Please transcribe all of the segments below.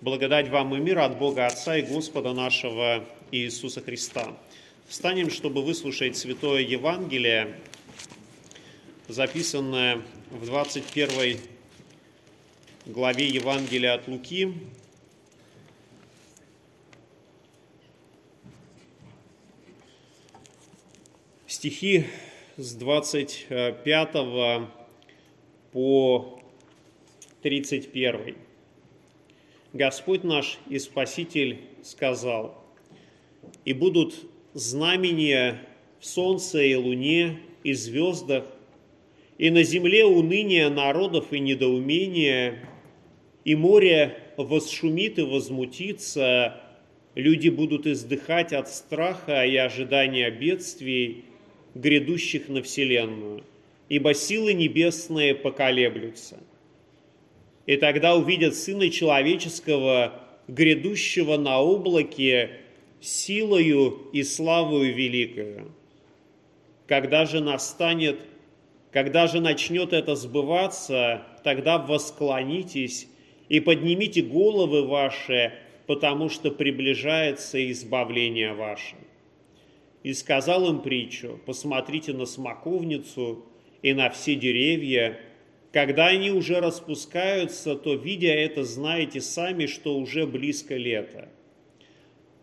Благодать вам и мир от Бога Отца и Господа нашего Иисуса Христа. Встанем, чтобы выслушать Святое Евангелие, записанное в 21 главе Евангелия от Луки. Стихи с 25 по 31. Господь наш и Спаситель сказал, «И будут знамения в солнце и луне и звездах, и на земле уныние народов и недоумение, и море восшумит и возмутится, люди будут издыхать от страха и ожидания бедствий, грядущих на вселенную, ибо силы небесные поколеблются» и тогда увидят Сына Человеческого, грядущего на облаке, силою и славою великою. Когда же настанет, когда же начнет это сбываться, тогда восклонитесь и поднимите головы ваши, потому что приближается избавление ваше. И сказал им притчу, посмотрите на смоковницу и на все деревья, когда они уже распускаются, то, видя это, знаете сами, что уже близко лето.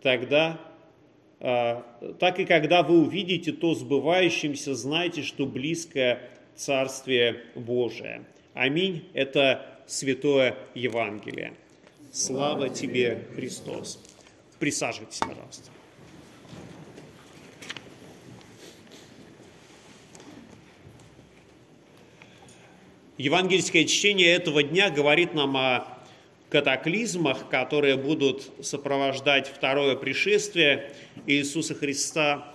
Тогда, а, так и когда вы увидите то сбывающимся, знайте, что близко Царствие Божие. Аминь. Это Святое Евангелие. Слава тебе, Христос. Присаживайтесь, пожалуйста. Евангельское чтение этого дня говорит нам о катаклизмах, которые будут сопровождать второе пришествие Иисуса Христа.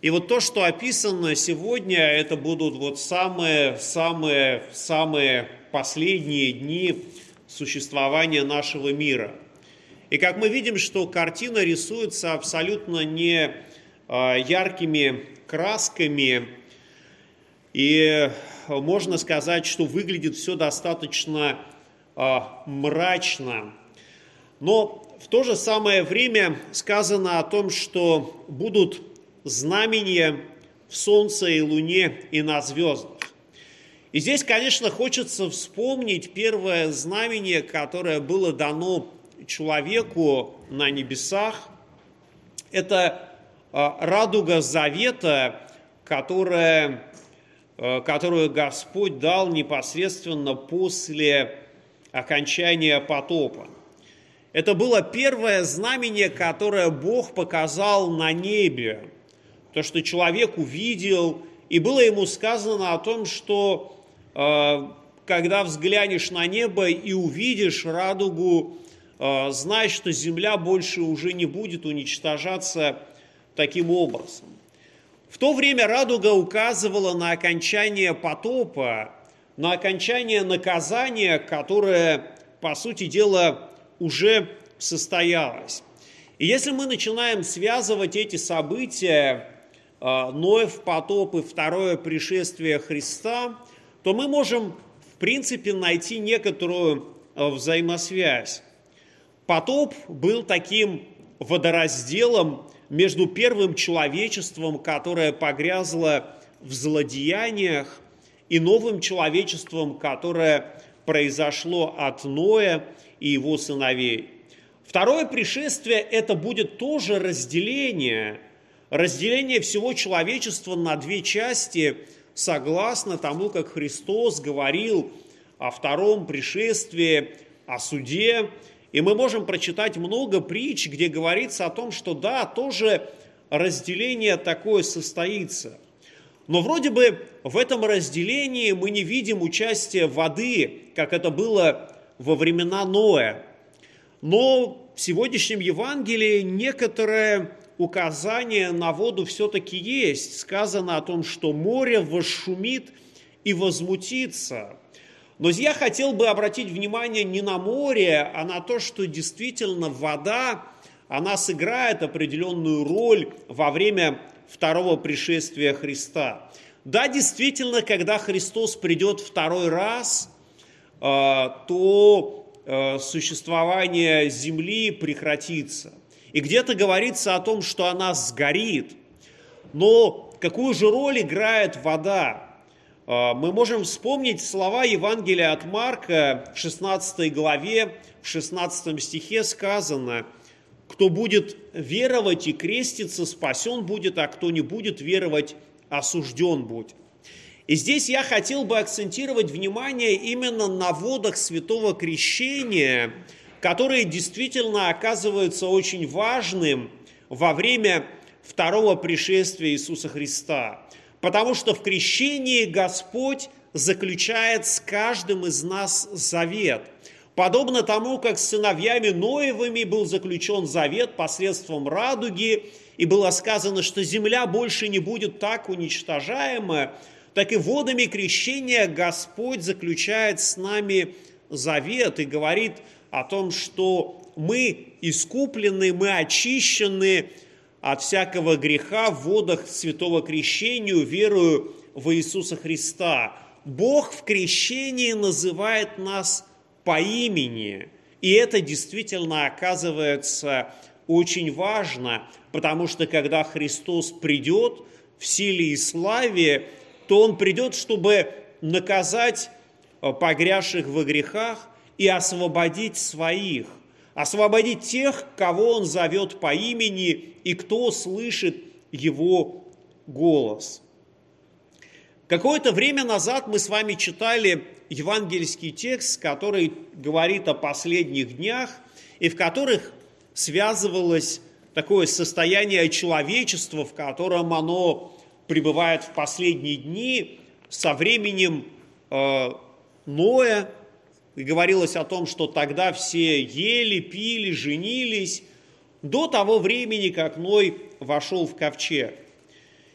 И вот то, что описано сегодня, это будут вот самые, самые, самые последние дни существования нашего мира. И как мы видим, что картина рисуется абсолютно не а, яркими красками, и можно сказать, что выглядит все достаточно э, мрачно. Но в то же самое время сказано о том, что будут знамения в солнце и луне и на звездах. И здесь, конечно, хочется вспомнить первое знамение, которое было дано человеку на небесах. Это радуга завета, которая Э, которую Господь дал непосредственно после окончания потопа. Это было первое знамение, которое Бог показал на небе. То, что человек увидел, и было ему сказано о том, что э, когда взглянешь на небо и увидишь радугу, э, знай, что земля больше уже не будет уничтожаться таким образом. В то время радуга указывала на окончание потопа, на окончание наказания, которое, по сути дела, уже состоялось. И если мы начинаем связывать эти события, а, Ноев потоп и второе пришествие Христа, то мы можем, в принципе, найти некоторую а, взаимосвязь. Потоп был таким водоразделом, между первым человечеством, которое погрязло в злодеяниях, и новым человечеством, которое произошло от Ноя и его сыновей. Второе пришествие – это будет тоже разделение, разделение всего человечества на две части, согласно тому, как Христос говорил о втором пришествии, о суде и мы можем прочитать много притч, где говорится о том, что да, тоже разделение такое состоится. Но вроде бы в этом разделении мы не видим участия воды, как это было во времена Ноя. Но в сегодняшнем Евангелии некоторое указание на воду все-таки есть. Сказано о том, что море восшумит и возмутится. Но я хотел бы обратить внимание не на море, а на то, что действительно вода, она сыграет определенную роль во время второго пришествия Христа. Да, действительно, когда Христос придет второй раз, э, то э, существование Земли прекратится. И где-то говорится о том, что она сгорит. Но какую же роль играет вода? Э, мы можем вспомнить слова Евангелия от Марка в 16 главе, в 16 стихе сказано, «Кто будет веровать и креститься, спасен будет, а кто не будет веровать, осужден будет». И здесь я хотел бы акцентировать внимание именно на водах святого крещения, которые действительно оказываются очень важным во время второго пришествия Иисуса Христа. Потому что в крещении Господь заключает с каждым из нас завет. Подобно тому, как с сыновьями Ноевыми был заключен завет посредством радуги, и было сказано, что земля больше не будет так уничтожаема, так и водами крещения Господь заключает с нами завет и говорит о том, что мы искуплены, мы очищены от всякого греха в водах святого крещения, верую в Иисуса Христа. Бог в крещении называет нас по имени, и это действительно оказывается очень важно, потому что когда Христос придет в силе и славе, то Он придет, чтобы наказать э, погрязших во грехах и освободить своих, освободить тех, кого Он зовет по имени и кто слышит Его голос. Какое-то время назад мы с вами читали евангельский текст, который говорит о последних днях, и в которых связывалось такое состояние человечества, в котором оно пребывает в последние дни со временем э, Ноя. И говорилось о том, что тогда все ели, пили, женились до того времени, как Ной вошел в ковчег.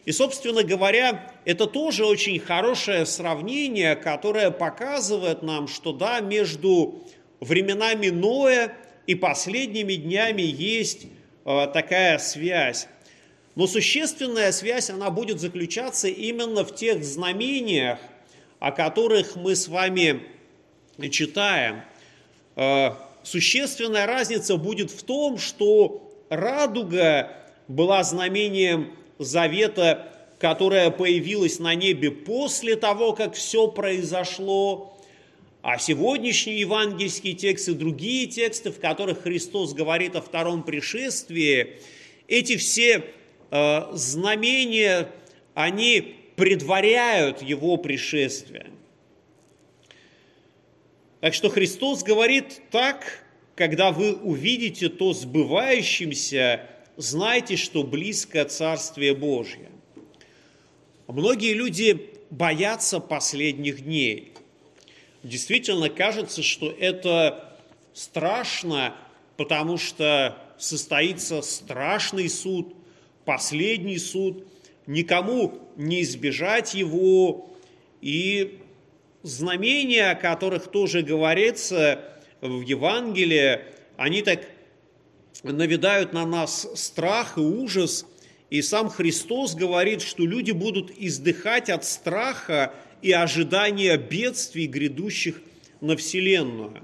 И, собственно говоря, это тоже очень хорошее сравнение, которое показывает нам, что да, между временами Ноя и последними днями есть э, такая связь. Но существенная связь, она будет заключаться именно в тех знамениях, о которых мы с вами читаем. Э, существенная разница будет в том, что радуга была знамением завета, которое появилось на небе после того, как все произошло, а сегодняшний евангельский текст и другие тексты, в которых Христос говорит о втором пришествии, эти все Э, знамения, они предваряют его пришествие. Так что Христос говорит так, когда вы увидите то сбывающимся, знайте, что близко Царствие Божье. Многие люди боятся последних дней. Действительно кажется, что это страшно, потому что состоится страшный суд, последний суд, никому не избежать его, и знамения, о которых тоже говорится в Евангелии, они так навидают на нас страх и ужас, и сам Христос говорит, что люди будут издыхать от страха и ожидания бедствий, грядущих на Вселенную.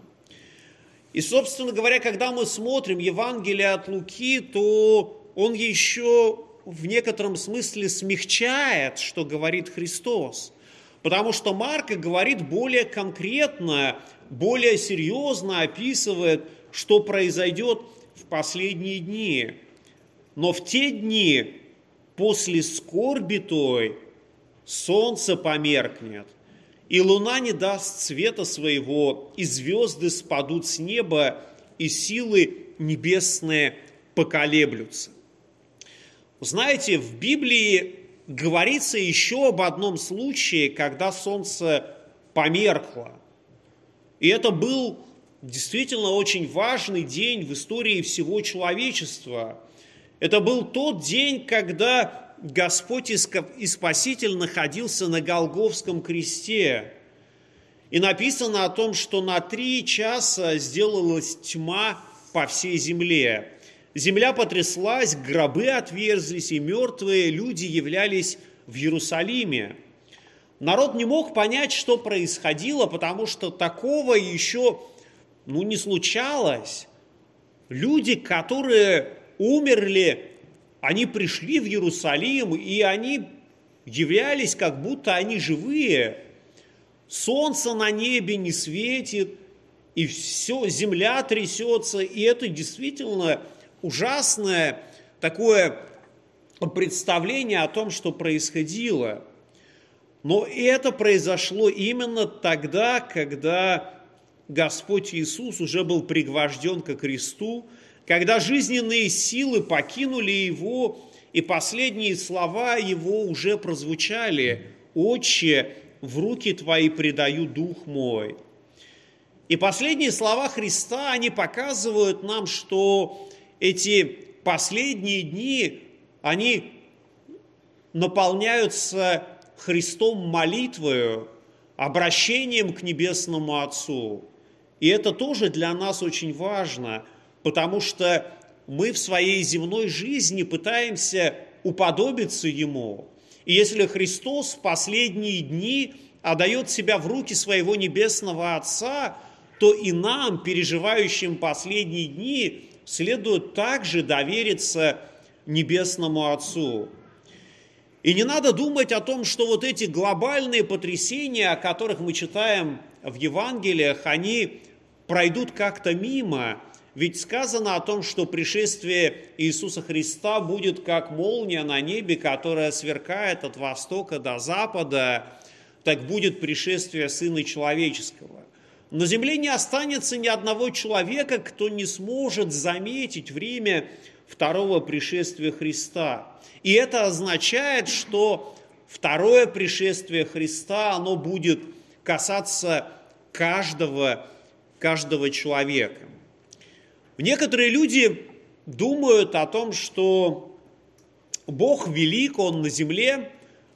И, собственно говоря, когда мы смотрим Евангелие от Луки, то он еще в некотором смысле смягчает, что говорит Христос. Потому что Марк говорит более конкретно, более серьезно описывает, что произойдет в последние дни. Но в те дни после скорби той солнце померкнет, и луна не даст света своего, и звезды спадут с неба, и силы небесные поколеблются. Знаете, в Библии говорится еще об одном случае, когда солнце померкло. И это был действительно очень важный день в истории всего человечества. Это был тот день, когда Господь и Спаситель находился на Голговском кресте. И написано о том, что на три часа сделалась тьма по всей земле. Земля потряслась, гробы отверзлись, и мертвые люди являлись в Иерусалиме. Народ не мог понять, что происходило, потому что такого еще ну, не случалось. Люди, которые умерли, они пришли в Иерусалим, и они являлись, как будто они живые. Солнце на небе не светит, и все, земля трясется, и это действительно ужасное такое представление о том, что происходило. Но это произошло именно тогда, когда Господь Иисус уже был пригвожден ко кресту, когда жизненные силы покинули его, и последние слова его уже прозвучали «Отче, в руки Твои предаю Дух мой». И последние слова Христа, они показывают нам, что эти последние дни, они наполняются Христом молитвою, обращением к Небесному Отцу. И это тоже для нас очень важно, потому что мы в своей земной жизни пытаемся уподобиться Ему. И если Христос в последние дни отдает себя в руки своего Небесного Отца, то и нам, переживающим последние дни, следует также довериться Небесному Отцу. И не надо думать о том, что вот эти глобальные потрясения, о которых мы читаем в Евангелиях, они пройдут как-то мимо. Ведь сказано о том, что пришествие Иисуса Христа будет как молния на небе, которая сверкает от востока до запада, так будет пришествие Сына Человеческого. На земле не останется ни одного человека, кто не сможет заметить время второго пришествия Христа. И это означает, что второе пришествие Христа, оно будет касаться каждого, каждого человека. Некоторые люди думают о том, что Бог велик, Он на земле,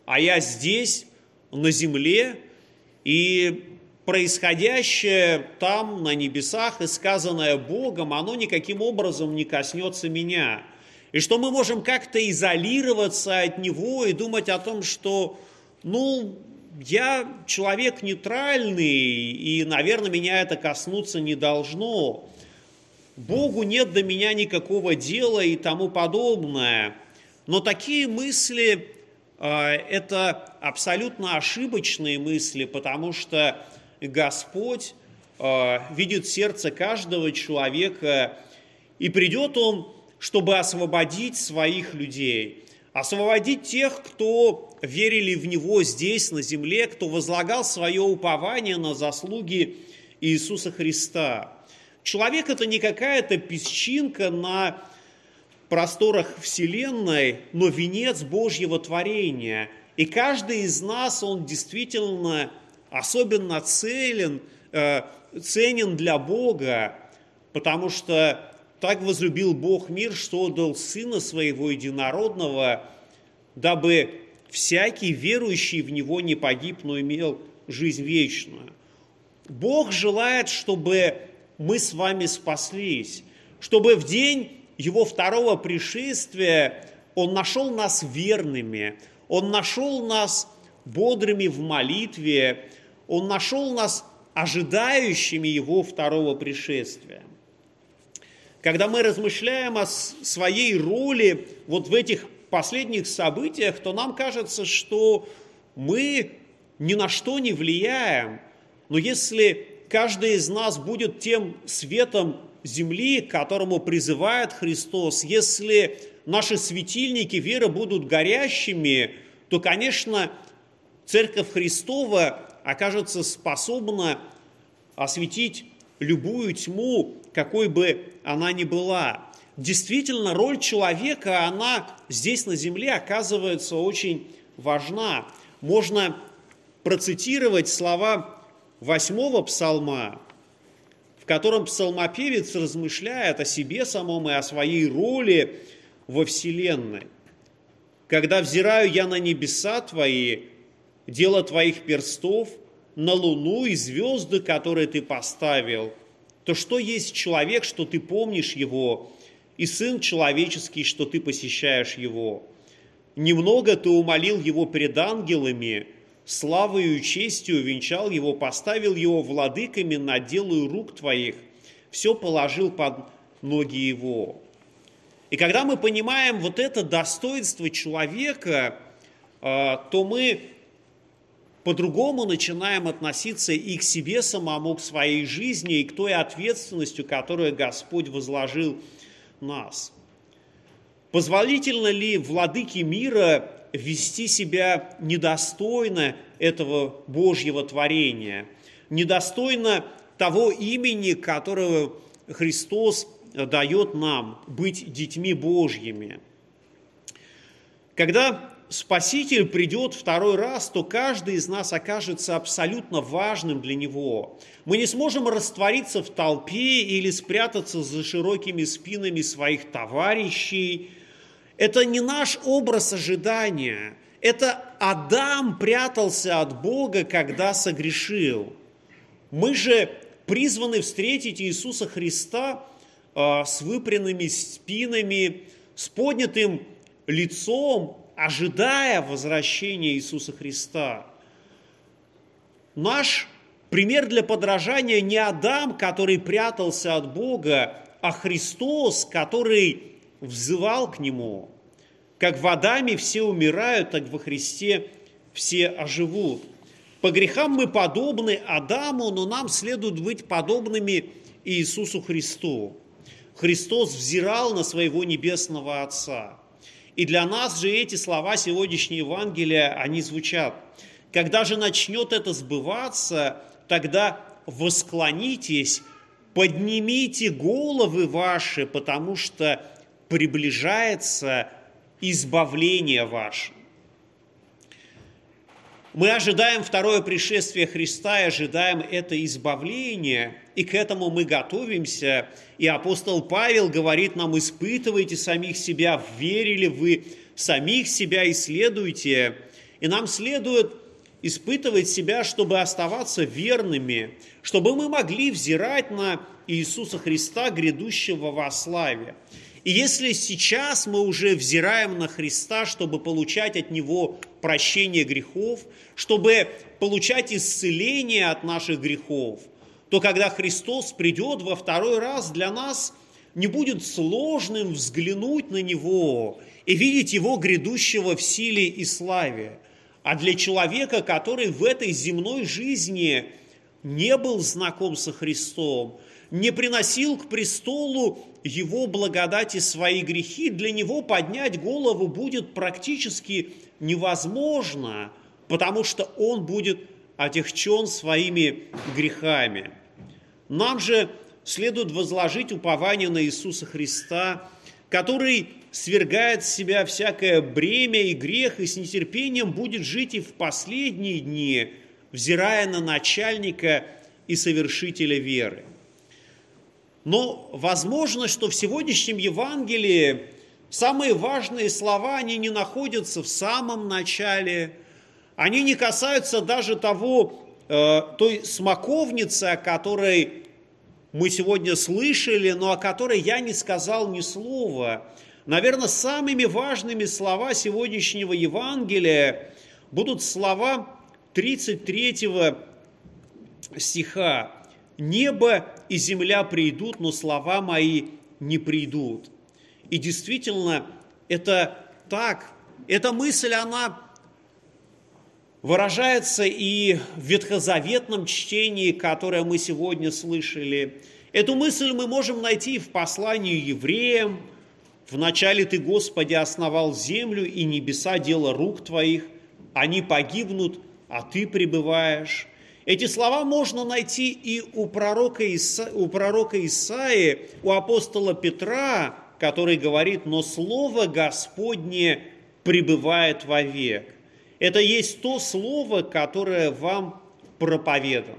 а я здесь, на земле, и происходящее там, на небесах, и сказанное Богом, оно никаким образом не коснется меня. И что мы можем как-то изолироваться от Него и думать о том, что, ну, я человек нейтральный, и, наверное, меня это коснуться не должно. Богу нет до меня никакого дела и тому подобное. Но такие мысли э, – это абсолютно ошибочные мысли, потому что Господь э, видит сердце каждого человека, и придет Он, чтобы освободить своих людей, освободить тех, кто верили в Него здесь, на земле, кто возлагал свое упование на заслуги Иисуса Христа. Человек – это не какая-то песчинка на просторах Вселенной, но венец Божьего творения. И каждый из нас, он действительно особенно целен, э, ценен для Бога, потому что так возлюбил Бог мир, что отдал Сына Своего Единородного, дабы всякий верующий в Него не погиб, но имел жизнь вечную. Бог желает, чтобы мы с вами спаслись, чтобы в день Его второго пришествия Он нашел нас верными, Он нашел нас бодрыми в молитве, Он нашел нас ожидающими Его второго пришествия. Когда мы размышляем о своей роли вот в этих последних событиях, то нам кажется, что мы ни на что не влияем. Но если каждый из нас будет тем светом земли, к которому призывает Христос, если наши светильники веры будут горящими, то, конечно, Церковь Христова окажется способна осветить любую тьму, какой бы она ни была. Действительно, роль человека, она здесь на земле оказывается очень важна. Можно процитировать слова восьмого псалма, в котором псалмопевец размышляет о себе самом и о своей роли во Вселенной. «Когда взираю я на небеса Твои, дело твоих перстов, на луну и звезды, которые ты поставил, то что есть человек, что ты помнишь его, и сын человеческий, что ты посещаешь его? Немного ты умолил его пред ангелами, славою и честью венчал его, поставил его владыками над делою рук твоих. все положил под ноги его. И когда мы понимаем вот это достоинство человека, э, то мы по-другому начинаем относиться и к себе самому, к своей жизни, и к той ответственностью, которую Господь возложил нас. Позволительно ли владыке мира вести себя недостойно этого Божьего творения, недостойно того имени, которое Христос дает нам, быть детьми Божьими. Когда Спаситель придет второй раз, то каждый из нас окажется абсолютно важным для Него. Мы не сможем раствориться в толпе или спрятаться за широкими спинами своих товарищей. Это не наш образ ожидания. Это Адам прятался от Бога, когда согрешил. Мы же призваны встретить Иисуса Христа э, с выпрямленными спинами, с поднятым лицом, ожидая возвращения Иисуса Христа. Наш пример для подражания не Адам, который прятался от Бога, а Христос, который взывал к Нему. Как в Адаме все умирают, так во Христе все оживут. По грехам мы подобны Адаму, но нам следует быть подобными Иисусу Христу. Христос взирал на своего небесного Отца. И для нас же эти слова сегодняшнего Евангелия, они звучат. Когда же начнет это сбываться, тогда восклонитесь, поднимите головы ваши, потому что приближается избавление ваше. Мы ожидаем второе пришествие Христа и ожидаем это избавление, и к этому мы готовимся. И апостол Павел говорит нам, испытывайте самих себя, верили вы самих себя, исследуйте. И нам следует испытывать себя, чтобы оставаться верными, чтобы мы могли взирать на Иисуса Христа, грядущего во славе. И если сейчас мы уже взираем на Христа, чтобы получать от Него прощение грехов, чтобы получать исцеление от наших грехов, то когда Христос придет во второй раз, для нас не будет сложным взглянуть на Него и видеть Его грядущего в силе и славе. А для человека, который в этой земной жизни не был знаком со Христом, не приносил к престолу его благодати свои грехи, для него поднять голову будет практически невозможно, потому что он будет отягчен своими грехами. Нам же следует возложить упование на Иисуса Христа, который свергает с себя всякое бремя и грех и с нетерпением будет жить и в последние дни, взирая на начальника и совершителя веры. Но возможно, что в сегодняшнем Евангелии самые важные слова, они не находятся в самом начале, они не касаются даже того, э, той смоковницы, о которой мы сегодня слышали, но о которой я не сказал ни слова. Наверное, самыми важными слова сегодняшнего Евангелия будут слова 33 стиха. «Небо и земля придут, но слова мои не придут». И действительно, это так. Эта мысль, она выражается и в ветхозаветном чтении, которое мы сегодня слышали. Эту мысль мы можем найти в послании евреям. «Вначале Ты, Господи, основал землю и небеса, дело рук Твоих. Они погибнут, а Ты пребываешь». Эти слова можно найти и у пророка, Иса, у пророка Исаи, у апостола Петра, который говорит, но Слово Господне пребывает вовек. Это есть то Слово, которое вам проповедано.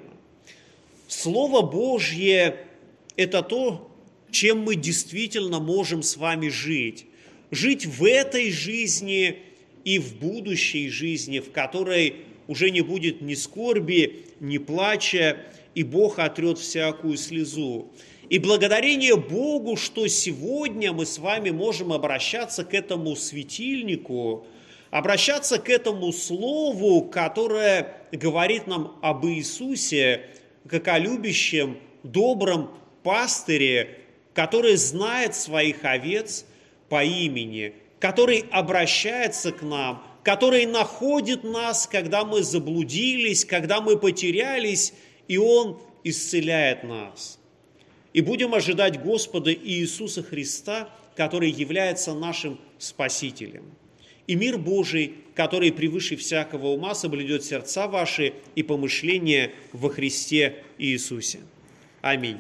Слово Божье – это то, чем мы действительно можем с вами жить. Жить в этой жизни и в будущей жизни, в которой уже не будет ни скорби, ни плача, и Бог отрет всякую слезу. И благодарение Богу, что сегодня мы с вами можем обращаться к этому светильнику, обращаться к этому слову, которое говорит нам об Иисусе, как о любящем, добром пастыре, который знает своих овец по имени, который обращается к нам, который находит нас, когда мы заблудились, когда мы потерялись, и Он исцеляет нас. И будем ожидать Господа Иисуса Христа, который является нашим Спасителем. И мир Божий, который превыше всякого ума, соблюдет сердца ваши и помышления во Христе Иисусе. Аминь.